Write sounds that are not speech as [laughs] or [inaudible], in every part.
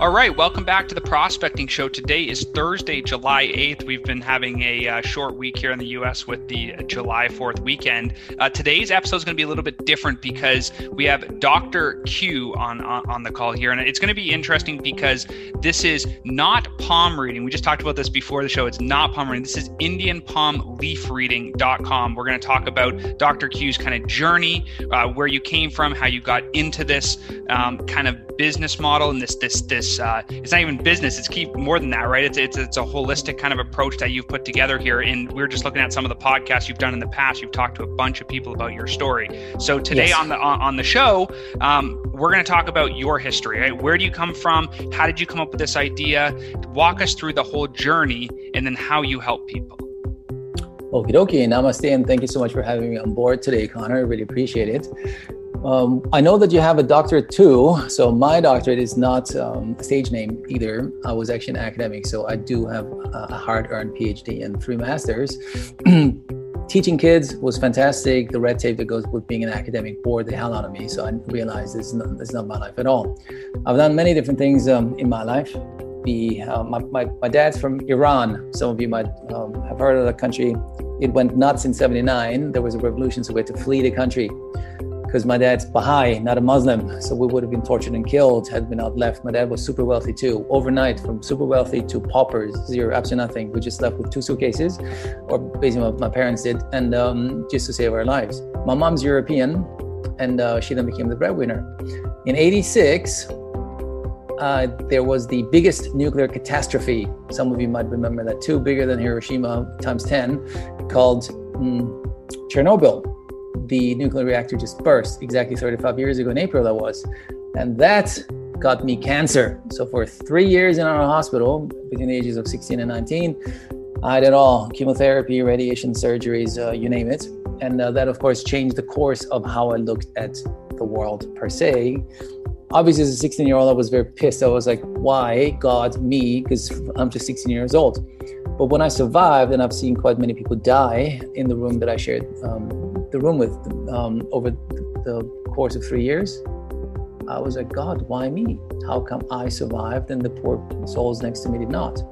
All right, welcome back to the Prospecting Show. Today is Thursday, July 8th. We've been having a uh, short week here in the US with the July 4th weekend. Uh, today's episode is going to be a little bit different because we have Dr. Q on, on, on the call here. And it's going to be interesting because this is not palm reading. We just talked about this before the show. It's not palm reading. This is Indian Palm Leaf IndianPalmLeafReading.com. We're going to talk about Dr. Q's kind of journey, uh, where you came from, how you got into this um, kind of business model and this this this uh, it's not even business it's keep more than that right? It's, it's it's a holistic kind of approach that you've put together here. And we're just looking at some of the podcasts you've done in the past. You've talked to a bunch of people about your story. So today yes. on the on, on the show um, we're going to talk about your history right? Where do you come from? How did you come up with this idea? Walk us through the whole journey and then how you help people. Okie dokie, namaste, and thank you so much for having me on board today, Connor. I really appreciate it. Um, I know that you have a doctorate too. So my doctorate is not um, a stage name either. I was actually an academic, so I do have a hard-earned PhD and three masters. [clears throat] Teaching kids was fantastic. The red tape that goes with being an academic bored the hell out of me. So I realized this is not, not my life at all. I've done many different things um, in my life. The, uh, my, my, my, dad's from Iran. Some of you might um, have heard of the country. It went nuts in 79. There was a revolution, so we had to flee the country because my dad's Baha'i, not a Muslim. So we would have been tortured and killed had we not left. My dad was super wealthy too. Overnight, from super wealthy to paupers, zero, absolutely nothing. We just left with two suitcases, or basically what my parents did, and um, just to save our lives. My mom's European, and uh, she then became the breadwinner. In 86, uh, there was the biggest nuclear catastrophe. Some of you might remember that too, bigger than Hiroshima times 10, called mm, Chernobyl the nuclear reactor just burst exactly 35 years ago in April, that was. And that got me cancer. So for three years in our hospital, between the ages of 16 and 19, I did all chemotherapy, radiation, surgeries, uh, you name it. And uh, that, of course, changed the course of how I looked at the world per se. Obviously, as a 16 year old, I was very pissed. I was like, why, God, me? Because I'm just 16 years old. But when I survived, and I've seen quite many people die in the room that I shared um, the room with um, over the course of three years, I was like, God, why me? How come I survived and the poor souls next to me did not?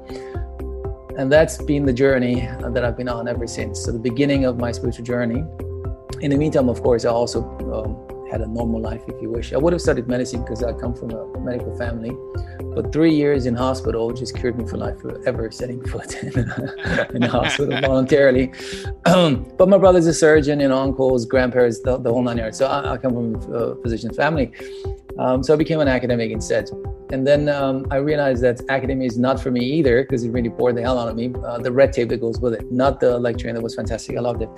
And that's been the journey that I've been on ever since. So, the beginning of my spiritual journey. In the meantime, of course, I also um, had a normal life, if you wish. I would have studied medicine because I come from a medical family, but three years in hospital just cured me for life forever setting [laughs] foot in, in the hospital [laughs] voluntarily. Um, but my brother's a surgeon, and uncles, grandparents, the, the whole nine yards. So I, I come from a physician's family. Um, so I became an academic instead. And then um, I realized that academia is not for me either because it really bored the hell out of me. Uh, the red tape that goes with it, not the lecturing that was fantastic. I loved it.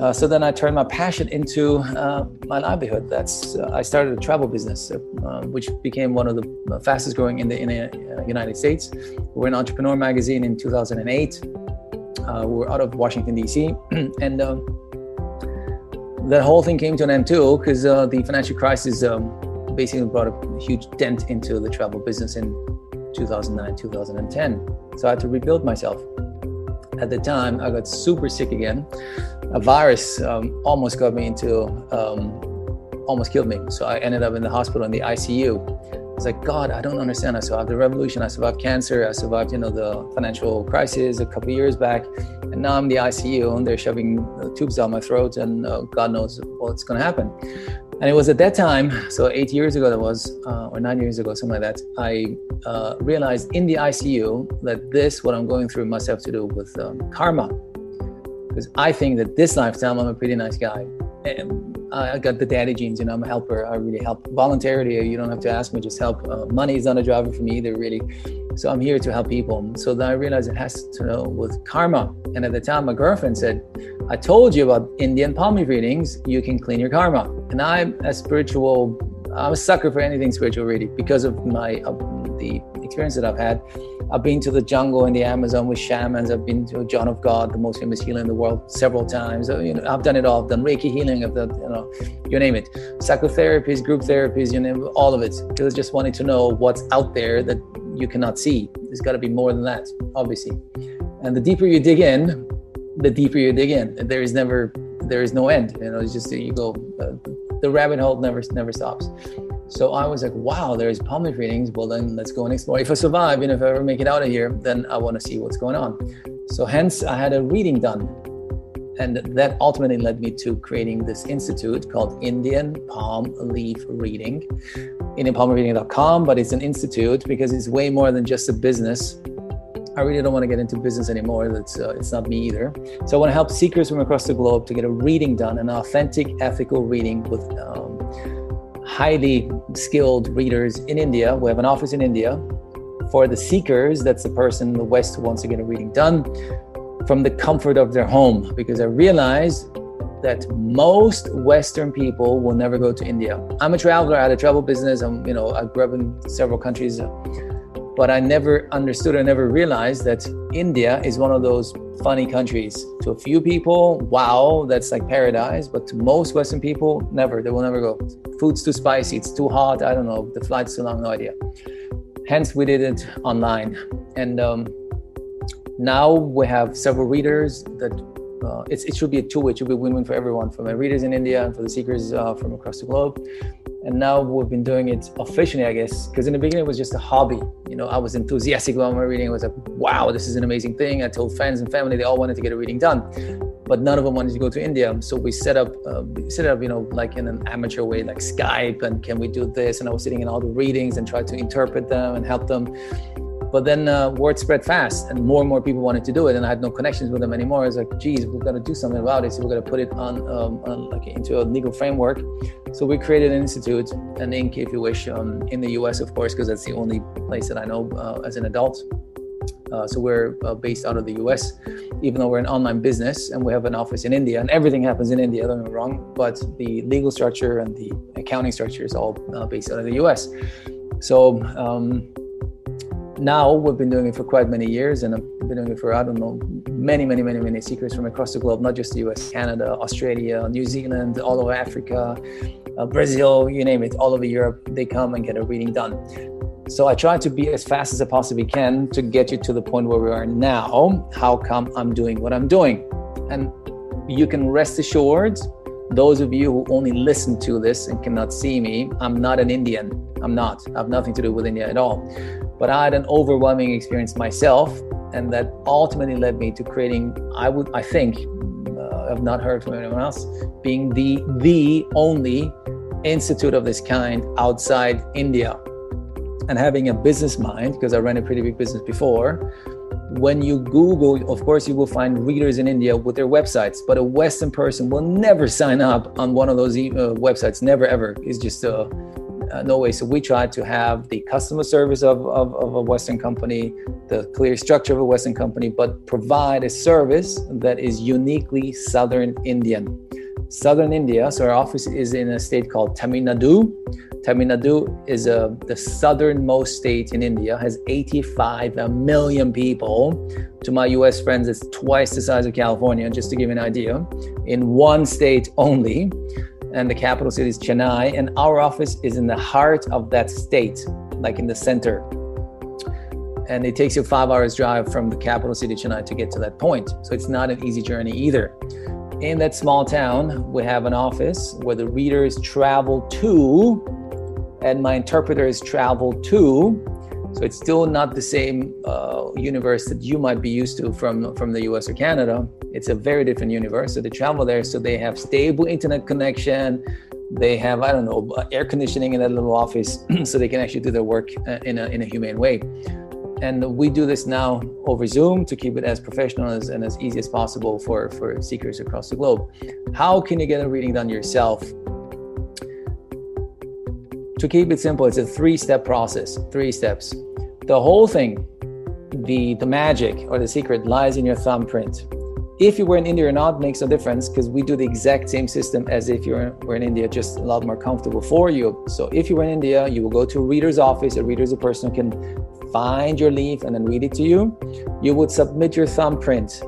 Uh, so then I turned my passion into uh, my livelihood. That's uh, I started a travel business, uh, um, which became one of the fastest growing in the, in the uh, United States. We were in Entrepreneur magazine in 2008. we were out of Washington D.C. [clears throat] and um, that whole thing came to an end too because the financial crisis. Um, basically brought a huge dent into the travel business in 2009, 2010. So I had to rebuild myself. At the time, I got super sick again. A virus um, almost got me into, um, almost killed me. So I ended up in the hospital in the ICU. I was like, God, I don't understand. I survived the revolution. I survived cancer. I survived, you know, the financial crisis a couple years back. And now I'm in the ICU and they're shoving tubes down my throat and uh, God knows what's going to happen. And it was at that time, so eight years ago, that was, uh, or nine years ago, something like that, I uh, realized in the ICU that this, what I'm going through, must have to do with um, karma. Because I think that this lifetime, I'm a pretty nice guy. I got the daddy genes, you know, I'm a helper. I really help voluntarily. You don't have to ask me, just help. Uh, money is not a driver for me either, really. So I'm here to help people. So then I realized it has to do with karma. And at the time, my girlfriend said, I told you about Indian palm readings, you can clean your karma. And I'm a spiritual, I'm a sucker for anything spiritual, really, because of my uh, the experience that I've had. I've been to the jungle in the Amazon with shamans. I've been to John of God, the most famous healer in the world, several times. You know, I've done it all. I've done Reiki healing. I've done, you know, you name it, psychotherapies, group therapies, you know, all of it. I just wanted to know what's out there that you cannot see. There's got to be more than that, obviously. And the deeper you dig in, the deeper you dig in. There is never, there is no end. You know, it's just you go, uh, the rabbit hole never never stops. So I was like, wow, there's palm leaf readings. Well, then let's go and explore. If I survive and if I ever make it out of here, then I want to see what's going on. So hence I had a reading done. And that ultimately led me to creating this institute called Indian Palm Leaf Reading, IndianPalmReading.com. But it's an institute because it's way more than just a business. I really don't want to get into business anymore. That's uh, it's not me either. So I want to help seekers from across the globe to get a reading done, an authentic, ethical reading with um, highly skilled readers in India. We have an office in India. For the seekers, that's the person in the West who wants to get a reading done from the comfort of their home. Because I realize that most Western people will never go to India. I'm a traveler. I had a travel business. I'm, you know, I grew up in several countries, but I never understood. I never realized that India is one of those funny countries. To a few people, wow, that's like paradise. But to most Western people, never. They will never go. Food's too spicy. It's too hot. I don't know. The flight's too long. No idea. Hence, we did it online. And um, now we have several readers that uh, it should be a two-way. It should be win-win for everyone, for my readers in India and for the seekers uh, from across the globe. And now we've been doing it officially i guess because in the beginning it was just a hobby. You know i was enthusiastic about my reading. I was like wow this is an amazing thing. I told friends and family they all wanted to get a reading done but none of them wanted to go to india. So we set up uh, set up you know like in an amateur way like skype and can we do this? And i was sitting in all the readings and try to interpret them and help them but then uh, word spread fast, and more and more people wanted to do it, and I had no connections with them anymore. I was like, "Geez, we've got to do something about it. So we're going to put it on, um, on, like into a legal framework." So we created an institute, an Inc., if you wish, um, in the U.S., of course, because that's the only place that I know uh, as an adult. Uh, so we're uh, based out of the US, even though we're an online business and we have an office in India and everything happens in India, don't get me wrong, but the legal structure and the accounting structure is all uh, based out of the US. So um, now we've been doing it for quite many years and I've been doing it for, I don't know, many, many, many, many seekers from across the globe, not just the US, Canada, Australia, New Zealand, all over Africa, uh, Brazil, you name it, all over Europe. They come and get a reading done. So I try to be as fast as I possibly can to get you to the point where we are now. How come I'm doing what I'm doing? And you can rest assured, those of you who only listen to this and cannot see me, I'm not an Indian. I'm not. I have nothing to do with India at all. But I had an overwhelming experience myself, and that ultimately led me to creating. I would, I think, uh, I've not heard from anyone else, being the the only institute of this kind outside India, and having a business mind because I ran a pretty big business before. When you Google, of course, you will find readers in India with their websites, but a Western person will never sign up on one of those uh, websites. Never, ever. It's just uh, uh, no way. So we try to have the customer service of, of, of, a Western company, the clear structure of a Western company, but provide a service that is uniquely Southern Indian. Southern India, so our office is in a state called Tamil Nadu. Tamil Nadu is uh, the southernmost state in India, has 85 million people. To my US friends, it's twice the size of California, just to give you an idea, in one state only and the capital city is Chennai, and our office is in the heart of that state, like in the center. And it takes you five hours drive from the capital city Chennai to get to that point. So it's not an easy journey either. In that small town, we have an office where the readers travel to, and my interpreters travel too. So it's still not the same uh, universe that you might be used to from from the U.S. or Canada. It's a very different universe. So they travel there, so they have stable internet connection. They have I don't know air conditioning in that little office, [clears throat] so they can actually do their work uh, in a in a humane way. And we do this now over Zoom to keep it as professional as, and as easy as possible for, for seekers across the globe. How can you get a reading done yourself? To keep it simple, it's a three step process, three steps. The whole thing, the, the magic or the secret lies in your thumbprint. If you were in India or not makes no difference because we do the exact same system as if you were in India, just a lot more comfortable for you. So if you were in India, you will go to a reader's office. A reader is a person who can find your leaf and then read it to you. You would submit your thumbprint.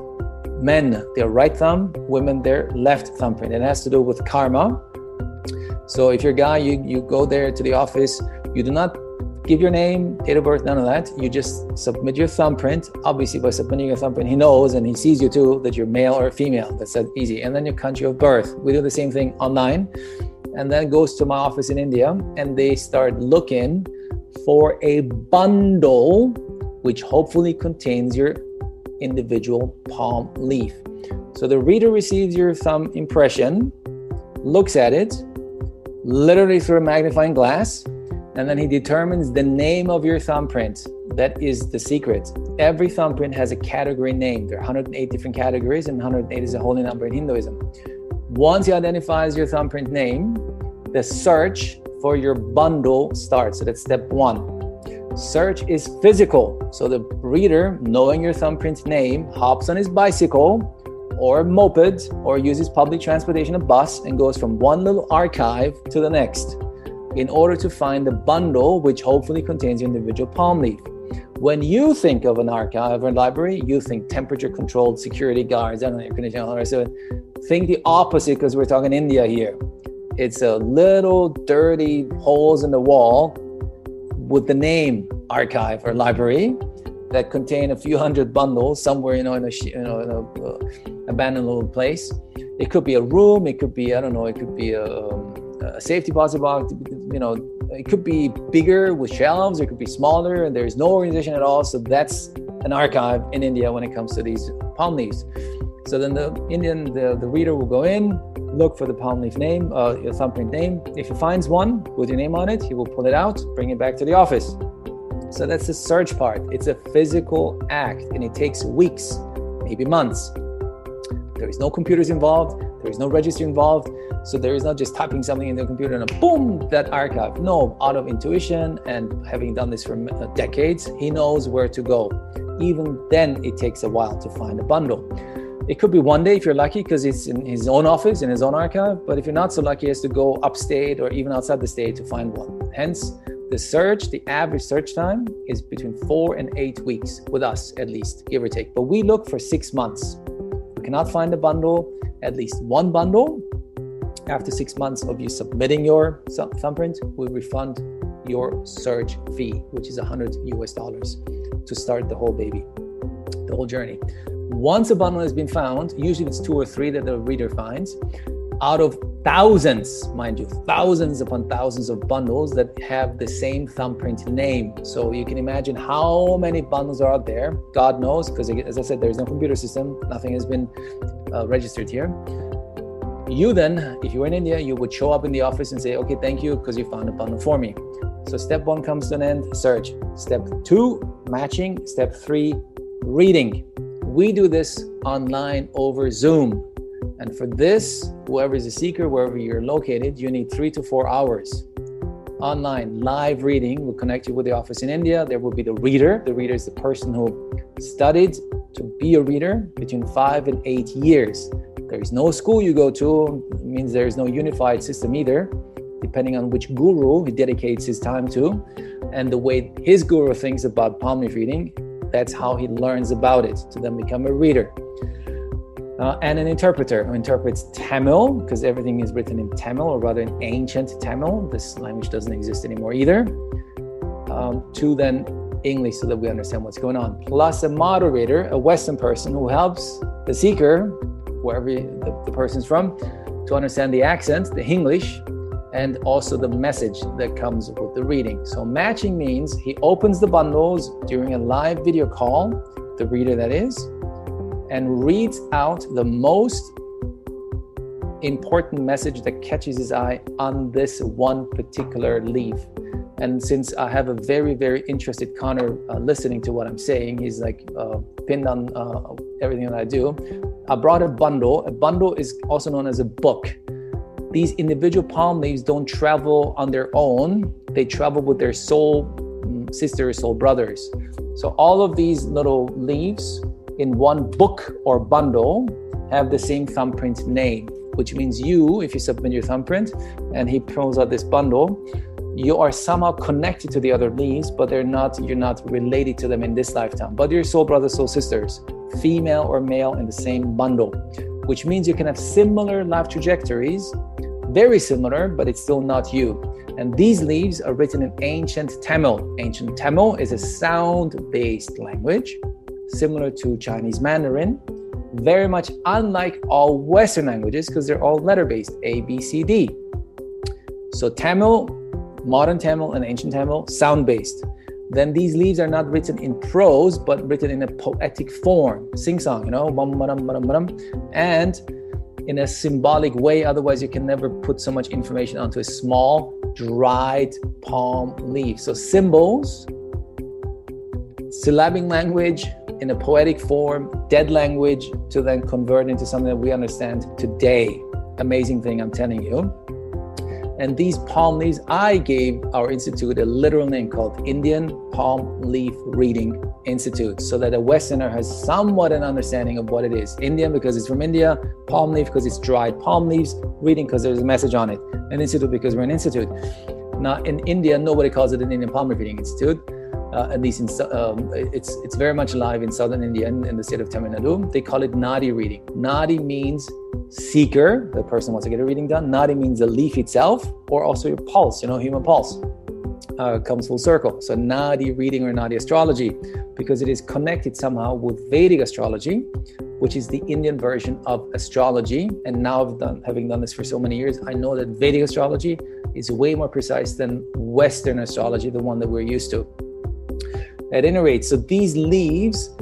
Men, their right thumb, women, their left thumbprint. It has to do with karma. So if you're a guy, you, you go there to the office, you do not give your name, date of birth, none of that. You just submit your thumbprint. Obviously, by submitting your thumbprint, he knows and he sees you too that you're male or female. That's that easy. And then your country of birth. We do the same thing online. and then goes to my office in India and they start looking for a bundle which hopefully contains your individual palm leaf. So the reader receives your thumb impression, looks at it, literally through a magnifying glass, and then he determines the name of your thumbprint. That is the secret. Every thumbprint has a category name. There are 108 different categories, and 108 is a holy number in Hinduism. Once he identifies your thumbprint name, the search for your bundle starts. So that's step one. Search is physical. So the reader, knowing your thumbprint name, hops on his bicycle or moped or uses public transportation, a bus, and goes from one little archive to the next in order to find the bundle which hopefully contains your individual palm leaf. When you think of an archive or a library, you think temperature controlled security guards, I don't know, air conditioning, so think the opposite because we're talking India here. It's a little dirty holes in the wall with the name archive or library that contain a few hundred bundles somewhere, you know, in a you know in a uh, abandoned little place. It could be a room. It could be I don't know. It could be a, a safe deposit box. You know, it could be bigger with shelves. It could be smaller, and there's no organization at all. So that's an archive in India when it comes to these palm leaves. So then the Indian, the, the reader will go in, look for the palm leaf name, uh, your thumbprint name. If he finds one with your name on it, he will pull it out, bring it back to the office. So that's the search part. It's a physical act and it takes weeks, maybe months. There is no computers involved, there is no registry involved. So there is not just typing something in the computer and a boom, that archive. No, out of intuition and having done this for uh, decades, he knows where to go. Even then, it takes a while to find a bundle. It could be one day if you're lucky because it's in his own office, in his own archive. But if you're not so lucky, he has to go upstate or even outside the state to find one. Hence, the search, the average search time is between four and eight weeks with us, at least, give or take. But we look for six months. We cannot find a bundle, at least one bundle. After six months of you submitting your thumbprint, we refund your search fee, which is 100 US dollars to start the whole baby, the whole journey. Once a bundle has been found, usually it's two or three that the reader finds, out of thousands, mind you, thousands upon thousands of bundles that have the same thumbprint name. So you can imagine how many bundles are out there. God knows, because as I said, there's no computer system, nothing has been uh, registered here. You then, if you were in India, you would show up in the office and say, okay, thank you, because you found a bundle for me. So step one comes to an end, search. Step two, matching. Step three, reading. We do this online over Zoom. And for this, whoever is a seeker, wherever you're located, you need three to four hours. Online live reading will connect you with the office in India. There will be the reader. The reader is the person who studied to be a reader between five and eight years. There is no school you go to, it means there is no unified system either, depending on which guru he dedicates his time to and the way his guru thinks about palm leaf reading. That's how he learns about it to then become a reader uh, and an interpreter who interprets Tamil, because everything is written in Tamil, or rather in ancient Tamil. This language doesn't exist anymore either. Um, to then English so that we understand what's going on. Plus a moderator, a Western person who helps the seeker, wherever the, the person's from, to understand the accent, the English, and also the message that comes with the reading. So matching means he opens the bundles during a live video call, the reader that is, and reads out the most important message that catches his eye on this one particular leaf. And since I have a very, very interested Connor uh, listening to what I'm saying, he's like uh, pinned on uh, everything that I do. I brought a bundle. A bundle is also known as a book. These individual palm leaves don't travel on their own, they travel with their soul mm, sisters, soul brothers. So all of these little leaves in one book or bundle have the same thumbprint name, which means you, if you submit your thumbprint and he pulls out this bundle, you are somehow connected to the other leaves, but they're not, you're not related to them in this lifetime. But you're soul brothers, soul sisters, female or male in the same bundle, which means you can have similar life trajectories, very similar, but it's still not you. And these leaves are written in ancient Tamil. Ancient Tamil is a sound based language similar to Chinese Mandarin, very much unlike all Western languages because they're all letter based A, B, C, D. So Tamil, modern Tamil, and ancient Tamil, sound based. Then these leaves are not written in prose, but written in a poetic form, sing song, you know, and in a symbolic way. Otherwise, you can never put so much information onto a small, dried palm leaf. So symbols, syllabic language in a poetic form, dead language to then convert into something that we understand today. Amazing thing, I'm telling you. And these palm leaves, I gave our institute a literal name called Indian Palm Leaf Reading Institute, so that a Westerner has somewhat an understanding of what it is. Indian because it's from India, palm leaf because it's dried palm leaves, reading because there's a message on it, an institute because we're an institute. Now, in India, nobody calls it an Indian Palm Leaf Reading Institute uh, at least in, um, it's it's very much alive in southern India and in the state of Tamil Nadu. They call it nadi reading. Nadi means seeker, the person wants to get a reading done. Nadi means the leaf itself, or also your pulse, you know, human pulse. Uh, comes full circle. So nadi reading or nadi astrology, because it is connected somehow with Vedic astrology, which is the Indian version of astrology. And now, done, having done this for so many years, I know that Vedic astrology is way more precise than Western astrology, the one that we're used to. At any rate, so these leaves,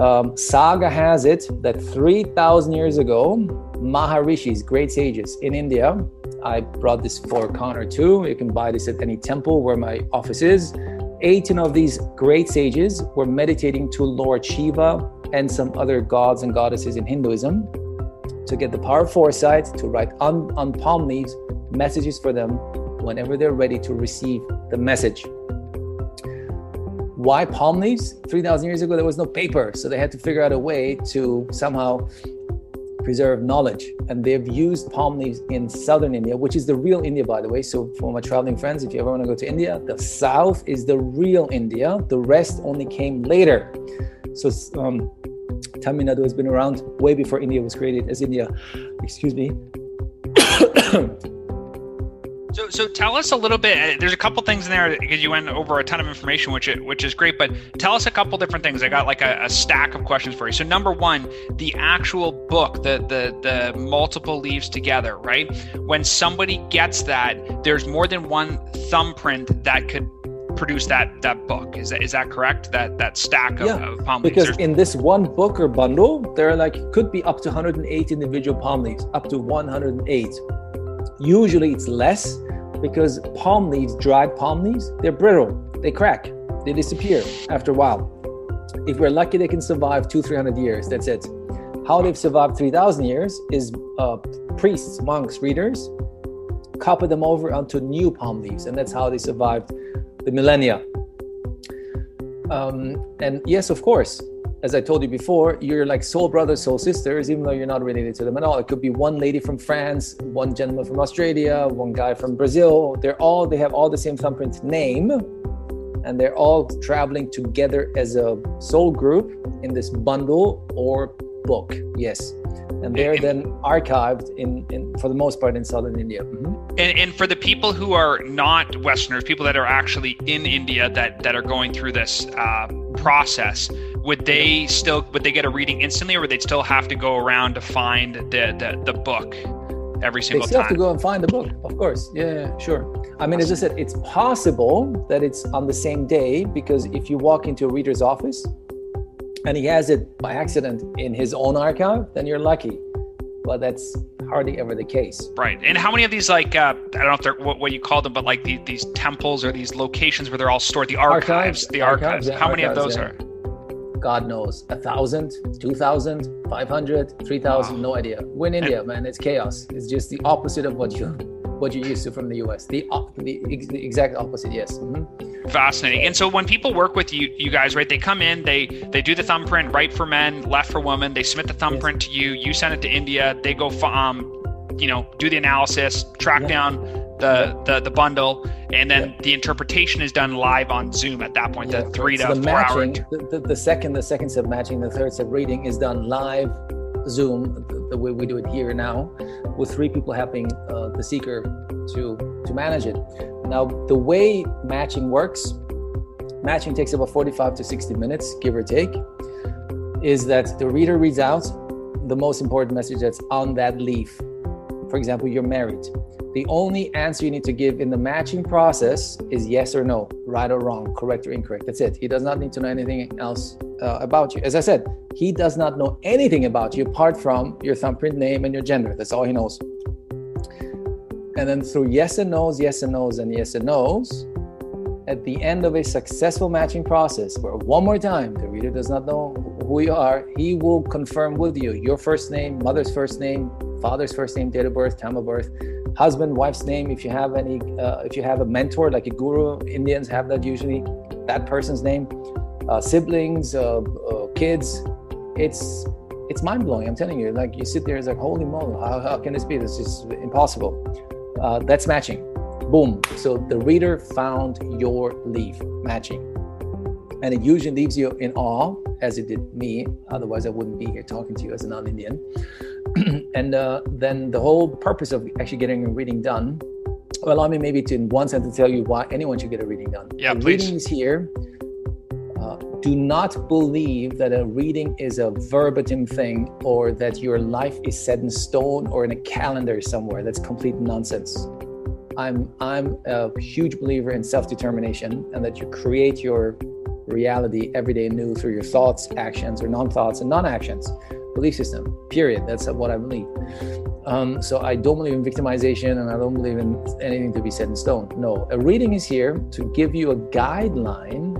um, Saga has it that 3,000 years ago, Maharishis, great sages in India, I brought this for Connor too. You can buy this at any temple where my office is. 18 of these great sages were meditating to Lord Shiva and some other gods and goddesses in Hinduism to get the power of foresight to write on, on palm leaves messages for them whenever they're ready to receive the message. Why palm leaves? 3,000 years ago, there was no paper. So they had to figure out a way to somehow preserve knowledge. And they've used palm leaves in southern India, which is the real India, by the way. So, for my traveling friends, if you ever want to go to India, the south is the real India. The rest only came later. So, um, Tamil Nadu has been around way before India was created as India. Excuse me. [coughs] [coughs] [coughs] So, so tell us a little bit. Uh, there's a couple things in there because you went over a ton of information, which it, which is great. But tell us a couple different things. I got like a, a, stack of questions for you. So, number one, the actual book, the the the multiple leaves together, right? When somebody gets that, there's more than one thumbprint that could produce that that book. Is that is that correct? That that stack of, yeah, of palm leaves. Because in this one book or bundle, there are like could be up to 108 individual palm leaves, up to 108. Usually it's less because palm leaves, dried palm leaves, they're brittle, they crack, they disappear after a while. If we're lucky, they can survive two, 300 years. That's it. How they've survived 3,000 years is uh, priests, monks, readers copy them over onto new palm leaves, and that's how they survived the millennia. Um, and yes, of course, as I told you before, you're like soul brothers, soul sisters, even though you're not related to them at all. It could be one lady from France, one gentleman from Australia, one guy from Brazil. They're all they have all the same thumbprint name, and they're all traveling together as a soul group in this bundle or book. Yes. And they're then archived in, in for the most part in southern India. Mm-hmm. And, and for the people who are not Westerners, people that are actually in India that that are going through this uh, process, would they still would they get a reading instantly, or would they still have to go around to find the the, the book every single time? they still time? have to go and find the book, of course. Yeah, yeah, sure. I mean, as I said, it's possible that it's on the same day because if you walk into a reader's office and he has it by accident in his own archive, then you're lucky. But that's hardly ever the case. Right. And how many of these, like, uh, I don't know if they're what, what you call them, but like the, these temples or these locations where they're all stored, the archives, archives the archives, archives yeah, how many of those yeah. are? God knows, a thousand, two thousand, five hundred, three thousand, wow. no idea. We're in India, man. It's chaos. It's just the opposite of what you what you're used to from the US. The the, the exact opposite. Yes. Mm-hmm. Fascinating. And so when people work with you, you guys, right? They come in, they they do the thumbprint, right for men, left for women. They submit the thumbprint yes. to you. You send it to India. They go, um, you know, do the analysis, track yeah. down the, the the bundle, and then the interpretation is done live on Zoom at that point. The three so to the four matching, hour. The, the, the, second the second step matching, the third step reading is done live Zoom, the, the way we do it here now, with three people helping uh, the seeker to to manage it. Now, the way matching works, matching takes about 45 to 60 minutes, give or take, is that the reader reads out the most important message that's on that leaf for example, you're married. The only answer you need to give in the matching process is yes or no, right or wrong, correct or incorrect. That's it. He does not need to know anything else uh, about you. As I said, he does not know anything about you apart from your thumbprint name and your gender. That's all he knows. And then through yes and no's, yes and no's, and yes and no's, at the end of a successful matching process, where one more time the reader does not know who you are, he will confirm with you your first name, mother's first name, father's first name, date of birth, time of birth, husband, wife's name. If you have any, uh, if you have a mentor like a guru, Indians have that usually, that person's name, uh, siblings, uh, uh kids. It's it's mind blowing. I'm telling you. Like you sit there, it's like holy moly, how, how can this be? This is impossible. Uh, that's matching. Boom. So the reader found your leaf matching. And it usually leaves you in awe, as it did me. Otherwise, I wouldn't be here talking to you as a non Indian. [clears throat] and uh, then the whole purpose of actually getting a reading done. Well, allow me maybe to, in one sentence, tell you why anyone should get a reading done. Yeah, the please. Reading is here. Uh, do not believe that a reading is a verbatim thing or that your life is set in stone or in a calendar somewhere. That's complete nonsense. I'm I'm a huge believer in self-determination and that you create your reality every day anew through your thoughts, actions, or non-thoughts and non-actions. Belief system. Period. That's what I believe. Um, so I don't believe in victimization and I don't believe in anything to be set in stone. No, a reading is here to give you a guideline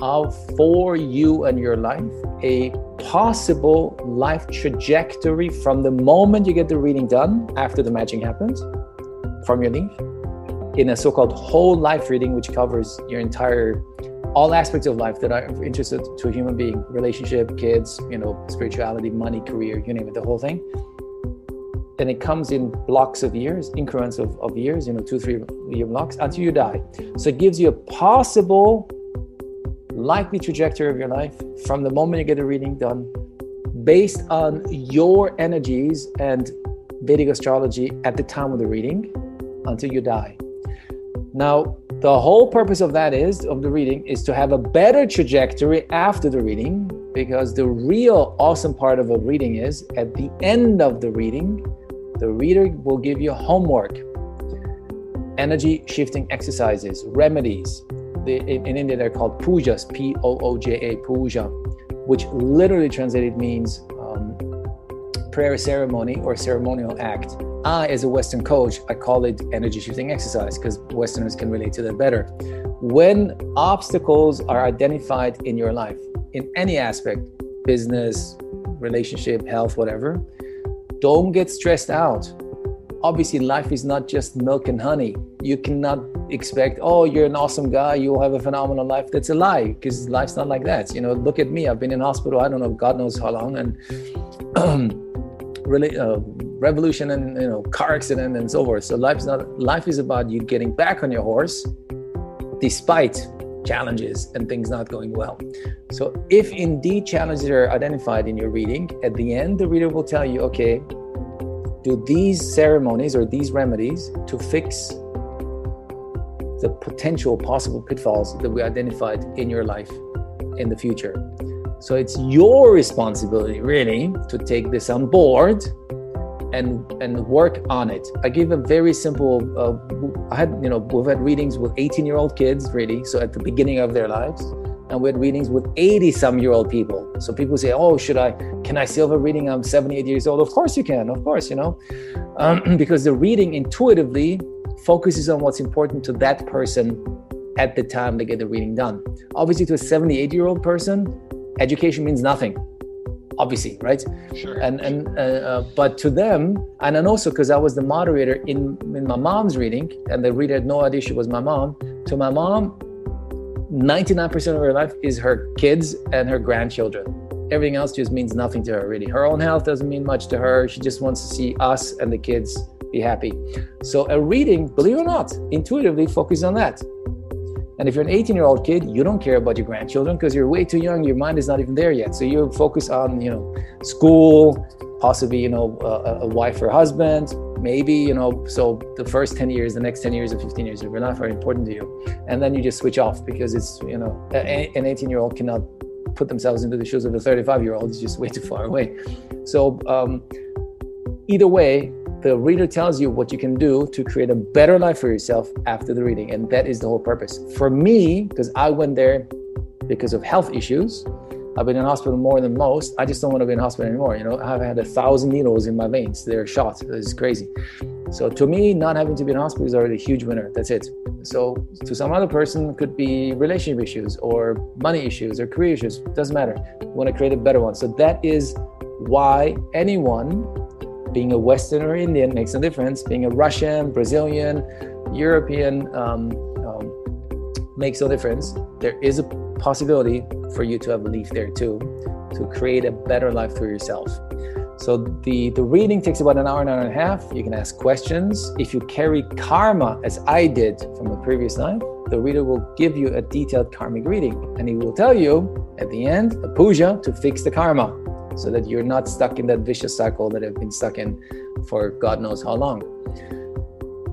of for you and your life a possible life trajectory from the moment you get the reading done after the matching happens from your leaf in a so-called whole life reading, which covers your entire all aspects of life that are interested to a human being relationship kids you know spirituality money career you name it the whole thing and it comes in blocks of years increments of, of years you know two three year blocks until you die so it gives you a possible likely trajectory of your life from the moment you get a reading done based on your energies and vedic astrology at the time of the reading until you die. Now, the whole purpose of that is of the reading is to have a better trajectory after the reading because the real awesome part of a reading is at the end of the reading the reader will give you homework energy shifting exercises remedies. In, in india they're called pujas p-o-o-j-a puja which literally translated means um, prayer ceremony or ceremonial act I, as a Western coach, I call it energy shifting exercise because Westerners can relate to that better. When obstacles are identified in your life, in any aspect, business, relationship, health, whatever, don't get stressed out. Obviously, life is not just milk and honey. You cannot expect, oh, you're an awesome guy, you'll have a phenomenal life. That's a lie because life's not like that. You know, look at me. I've been in hospital, I don't know, God knows how long. And [clears throat] really, uh, revolution and you know car accident and so forth. So life's not life is about you getting back on your horse despite challenges and things not going well. So if indeed challenges are identified in your reading at the end the reader will tell you okay do these ceremonies or these remedies to fix the potential possible pitfalls that we identified in your life in the future so it's your responsibility really to take this on board and and work on it. I give a very simple. Uh, I had you know we've had readings with 18 year old kids really, so at the beginning of their lives, and we had readings with 80 some year old people. So people say, oh, should I? Can I still have a reading? I'm 78 years old. Of course you can. Of course you know, um, [clears throat] because the reading intuitively focuses on what's important to that person at the time they get the reading done. Obviously, to a 78 year old person, education means nothing obviously, right? Sure. And and uh, uh, but to them, and then also because I was the moderator in in my mom's reading, and the reader had no idea she was my mom. To my mom, 99% of her life is her kids and her grandchildren. Everything else just means nothing to her, really. Her own health doesn't mean much to her. She just wants to see us and the kids be happy. So a reading, believe it or not, intuitively focuses on that. And if you're an 18 year old kid, you don't care about your grandchildren because you're way too young. Your mind is not even there yet. So you focus on, you know, school, possibly, you know, a, a wife or husband, maybe, you know, so the first 10 years, the next 10 years or 15 years are not very important to you. And then you just switch off because it's, you know, an 18 year old cannot put themselves into the shoes of a 35 year old. It's just way too far away. So um, either way, the reader tells you what you can do to create a better life for yourself after the reading. And that is the whole purpose. For me, because I went there because of health issues, I've been in hospital more than most. I just don't want to be in hospital anymore. You know, I've had a thousand needles in my veins. They're shot. It's crazy. So to me, not having to be in hospital is already a huge winner. That's it. So to some other person, could be relationship issues or money issues or career issues. Doesn't matter. Want to create a better one. So that is why anyone, being a Westerner Indian, makes a difference. Being a Russian, Brazilian, European, um, um, makes no difference. There is a possibility for you to have belief there too, to create a better life for yourself. So the, the reading takes about an hour, an hour and a half. You can ask questions. If you carry karma, as I did from a previous life, the reader will give you a detailed karmic reading and he will tell you at the end a puja to fix the karma so that you're not stuck in that vicious cycle that I've been stuck in for God knows how long.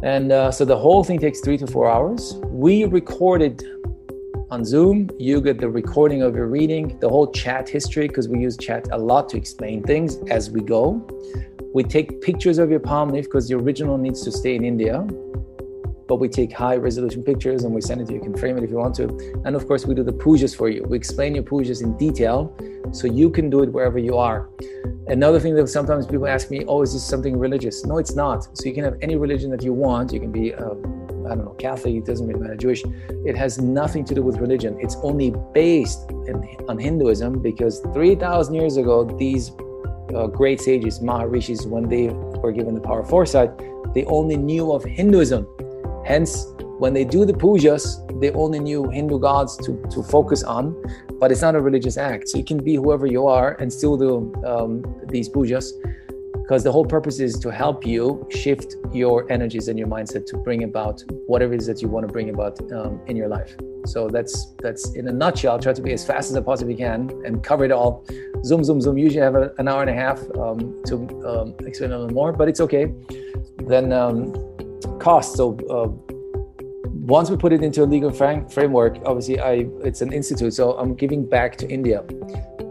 And uh, so the whole thing takes three to four hours. We recorded on Zoom. You get the recording of your reading, the whole chat history, because we use chat a lot to explain things as we go. We take pictures of your palm leaf because the original needs to stay in India. But we take high resolution pictures and we send it to you. You can frame it if you want to. And of course, we do the pujas for you. We explain your pujas in detail so you can do it wherever you are. Another thing that sometimes people ask me, oh, is this something religious? No, it's not. So you can have any religion that you want. You can be uh, I don't know, Catholic, it doesn't really matter, Jewish. It has nothing to do with religion. It's only based in, on Hinduism because 3,000 years ago, these uh, great sages, Maharishis, when they were given the power of foresight, they only knew of Hinduism. Hence, when they do the pujas, they only knew Hindu gods to, to focus on, but it's not a religious act. So you can be whoever you are and still do um, these pujas because the whole purpose is to help you shift your energies and your mindset to bring about whatever it is that you want to bring about um, in your life. So that's that's in a nutshell try to be as fast as i possibly can and cover it all. Zoom zoom zoom usually I have a, an hour and a half um, to um, explain a little more but it's okay. Then um, cost so once we put it into a legal framework obviously i it's an institute so i'm giving back to india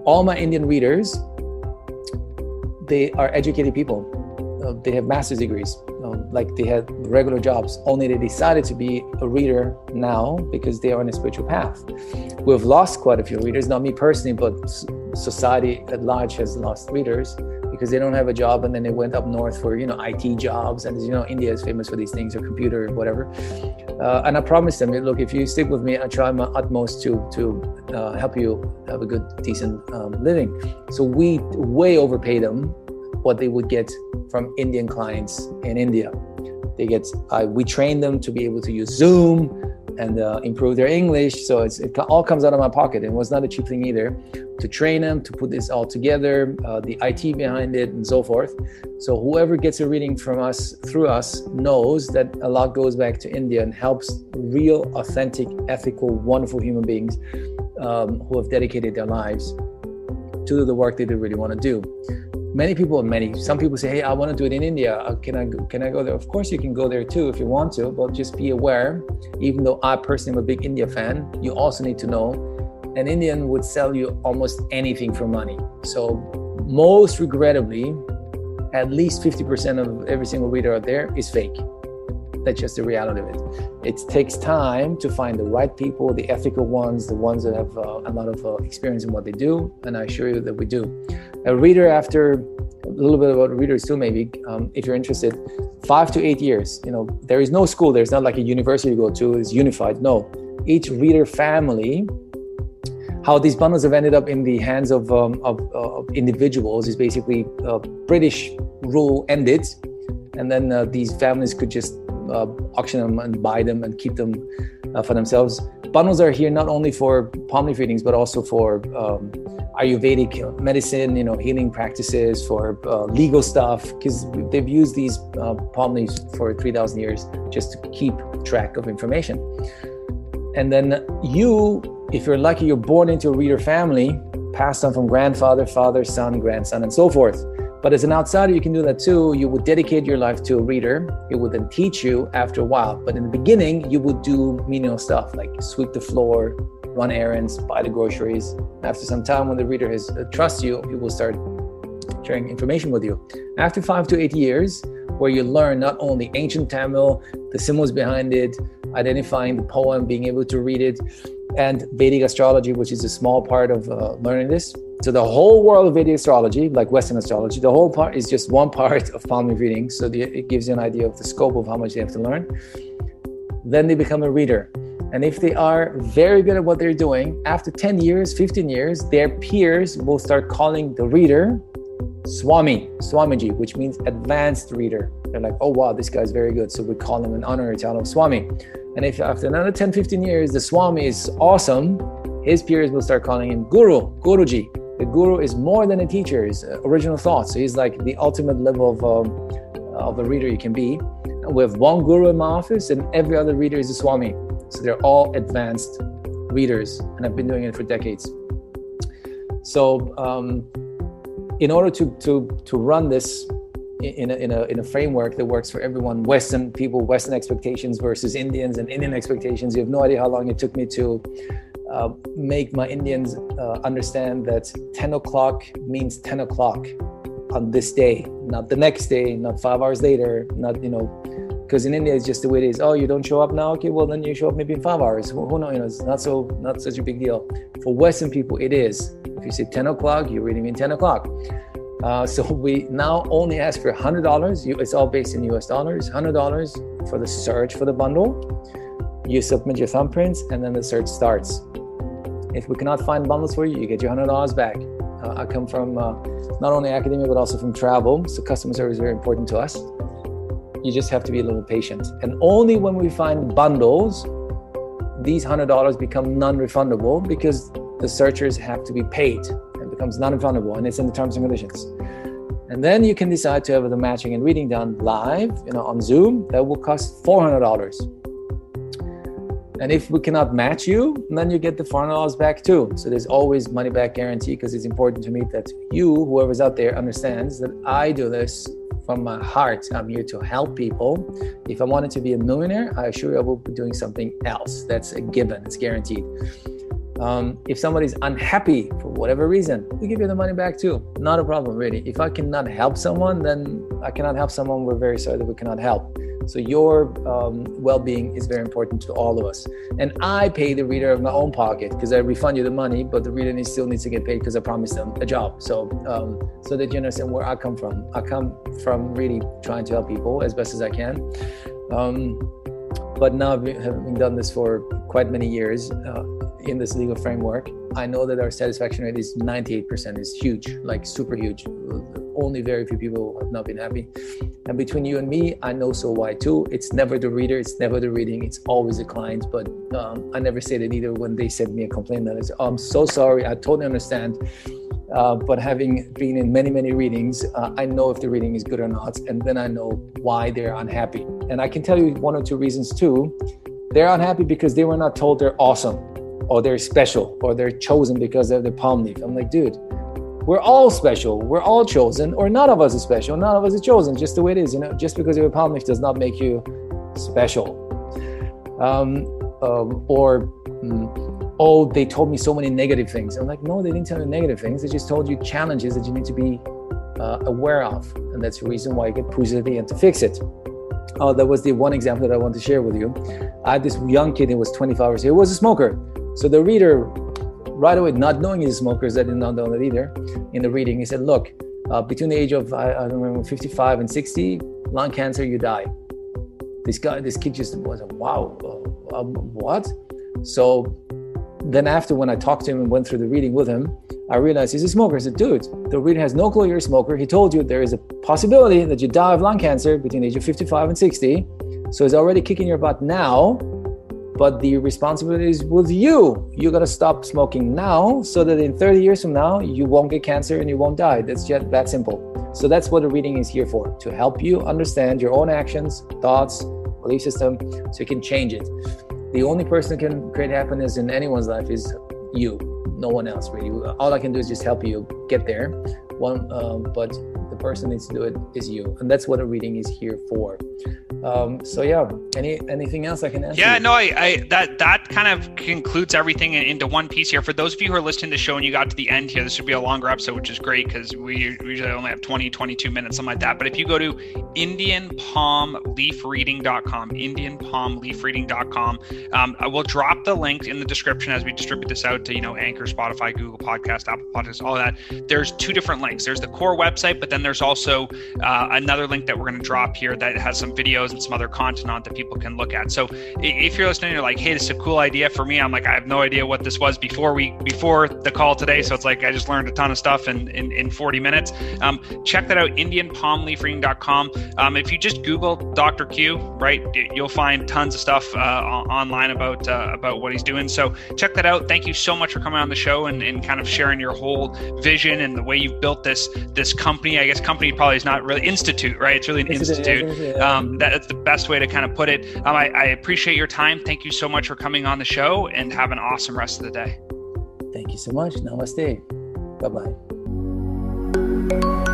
all my indian readers they are educated people. Uh, they have master's degrees, um, like they had regular jobs. Only they decided to be a reader now because they are on a spiritual path. We've lost quite a few readers, not me personally, but society at large has lost readers because they don't have a job and then they went up north for you know IT jobs and you know India is famous for these things or computer or whatever. Uh, and I promised them, look, if you stick with me, I try my utmost to to uh, help you have a good, decent um, living. So we way overpay them what they would get from Indian clients in India. They get uh, we train them to be able to use Zoom and uh, improve their English. So it all comes out of my pocket. It was not a cheap thing either to train them, to put this all together, uh, the IT behind it, and so forth. So whoever gets a reading from us through us knows that a lot goes back to India and helps real, authentic, ethical, wonderful human beings um, who have dedicated their lives to the work they really want to do many people many some people say hey i want to do it in india uh, can i can i go there of course you can go there too if you want to but just be aware even though i personally am a big india fan you also need to know an indian would sell you almost anything for money so most regrettably at least 50% of every single reader out there is fake that's just the reality of it. It takes time to find the right people, the ethical ones, the ones that have uh, a lot of uh, experience in what they do, and I assure you that we do. A reader, after a little bit about readers too, maybe um, if you're interested, five to eight years. You know, there is no school. There's not like a university you go to. It's unified. No, each reader family how these bundles have ended up in the hands of, um, of, of, individuals is basically uh, British rule ended, and then uh, these families could just uh, auction them and buy them and keep them uh, for themselves. Bundles are here not only for palm leaf readings, but also for um, Ayurvedic medicine, you know, healing practices, for uh, legal stuff, because they've used these uh, palm leaves for 3,000 years just to keep track of information. And then you, if you're lucky, you're born into a reader family, passed on from grandfather, father, son, grandson, and so forth. But as an outsider, you can do that too. You would dedicate your life to a reader. It would then teach you after a while. But in the beginning, you would do menial stuff like sweep the floor, run errands, buy the groceries. After some time, when the reader has uh, you, he will start sharing information with you. After five to eight years, where you learn not only ancient Tamil, the symbols behind it, identifying the poem, being able to read it, and Vedic astrology, which is a small part of uh, learning this. So the whole world of Vedic astrology, like Western astrology, the whole part is just one part of palm reading. So the, it gives you an idea of the scope of how much they have to learn. Then they become a reader. And if they are very good at what they're doing, after 10 years, 15 years, their peers will start calling the reader Swami, Swamiji, which means advanced reader. They're like, oh wow, this guy's very good. So we call him an honorary title Swami. And if after another 10, 15 years, the Swami is awesome, his peers will start calling him Guru, Guruji. The Guru is more than a teacher, he's original thought. So he's like the ultimate level of, um, of a reader you can be. We have one Guru in my office, and every other reader is a Swami. So they're all advanced readers, and I've been doing it for decades. So, um, in order to, to, to run this in a, in, a, in a framework that works for everyone. Western people western expectations versus indians and indian expectations. You have no idea how long it took me to uh, make my indians uh, understand that 10 o'clock means 10 o'clock on this day not the next day not five hours later not you know because in india it's just the way it is. Oh you don't show up now? Okay well then you show up maybe in five hours. Who, who knows? You know it's not so not such a big deal. For western people it is. If you say 10 o'clock you really mean 10 o'clock uh, so we now only ask for $100. It's all based in US dollars. $100 for the search for the bundle. You submit your thumbprints and then the search starts. If we cannot find bundles for you, you get your $100 back. Uh, I come from uh, not only academia, but also from travel. So customer service is very important to us. You just have to be a little patient. And only when we find bundles, these $100 become non refundable because the searchers have to be paid becomes non-refundable and it's in the terms and conditions. And then you can decide to have the matching and reading done live, you know, on Zoom. That will cost $400. And if we cannot match you, then you get the $400 back too. So there's always money back guarantee because it's important to me that you, whoever's out there, understands that I do this from my heart. I'm here to help people. If I wanted to be a millionaire, I assure you I will be doing something else. That's a given, it's guaranteed. Um, if somebody's unhappy for whatever reason, we give you the money back too. Not a problem, really. If I cannot help someone, then I cannot help someone. We're very sorry that we cannot help. So your um, well-being is very important to all of us. And I pay the reader of my own pocket because I refund you the money, but the reader needs, still needs to get paid because I promised them a job. So um, so that you understand where I come from. I come from really trying to help people as best as I can. Um, but now having done this for quite many years, uh, in this legal framework. I know that our satisfaction rate is 98%, is huge, like super huge. Only very few people have not been happy. And between you and me, I know so why too. It's never the reader, it's never the reading, it's always the client. But um, I never said it either when they send me a complaint oh, I'm so sorry, I totally understand. Uh, but having been in many, many readings, uh, I know if the reading is good or not. And then I know why they're unhappy. And I can tell you one or two reasons too. They're unhappy because they were not told they're awesome or they're special or they're chosen because of the palm leaf. I'm like, dude, we're all special. We're all chosen, or none of us is special. None of us is chosen, just the way it is. You know, just because you're a palm leaf does not make you special. Um, um, or mm, oh, they told me so many negative things. I'm like, no, they didn't tell you negative things. They just told you challenges that you need to be uh, aware of, and that's the reason why you get pushed at the end to fix it. Oh, that was the one example that I want to share with you. I had this young kid, he was 25 years old. He was a smoker. So the reader, right away, not knowing he's a smoker, that did not know that either. In the reading, he said, "Look, uh, between the age of I, I, don't remember 55 and 60, lung cancer, you die." This guy, this kid, just was like, wow, uh, um, what? So then after when I talked to him and went through the reading with him, I realized he's a smoker. I said, dude, the reader has no clue you're a smoker. He told you there is a possibility that you die of lung cancer between the age of 55 and 60. So he's already kicking your butt now but the responsibility is with you. You got to stop smoking now so that in 30 years from now, you won't get cancer and you won't die. That's just that simple. So that's what the reading is here for to help you understand your own actions, thoughts, belief system, so you can change it. The only person can create happiness in anyone's life is you, no one else really. All I can do is just help you get there. One, um, but the person needs to do it is you, and that's what a reading is here for. Um, so yeah, any anything else I can answer? Yeah, no, I, I that that kind of concludes everything into one piece here. For those of you who are listening to the show and you got to the end here, this would be a longer episode, which is great because we usually only have 20, 22 minutes, something like that. But if you go to IndianPalmLeafReading.com, IndianPalmLeafReading.com, um, I will drop the link in the description as we distribute this out to you know Anchor, Spotify, Google Podcast, Apple Podcasts, all that. There's two different links. There's the core website, but then there's also uh, another link that we're going to drop here that has some videos and some other content on that people can look at. So if you're listening, you're like, hey, this is a cool idea for me. I'm like, I have no idea what this was before we before the call today. So it's like I just learned a ton of stuff in in, in 40 minutes. Um, check that out, IndianPalmLeafReading.com. Um, if you just Google Dr. Q, right, you'll find tons of stuff uh, online about uh, about what he's doing. So check that out. Thank you so much for coming on the show and, and kind of sharing your whole vision and the way you've built this this company. I guess company probably is not really institute, right? It's really an institute. institute. Um, that's the best way to kind of put it. Um, I, I appreciate your time. Thank you so much for coming on the show and have an awesome rest of the day. Thank you so much. Namaste. Bye bye.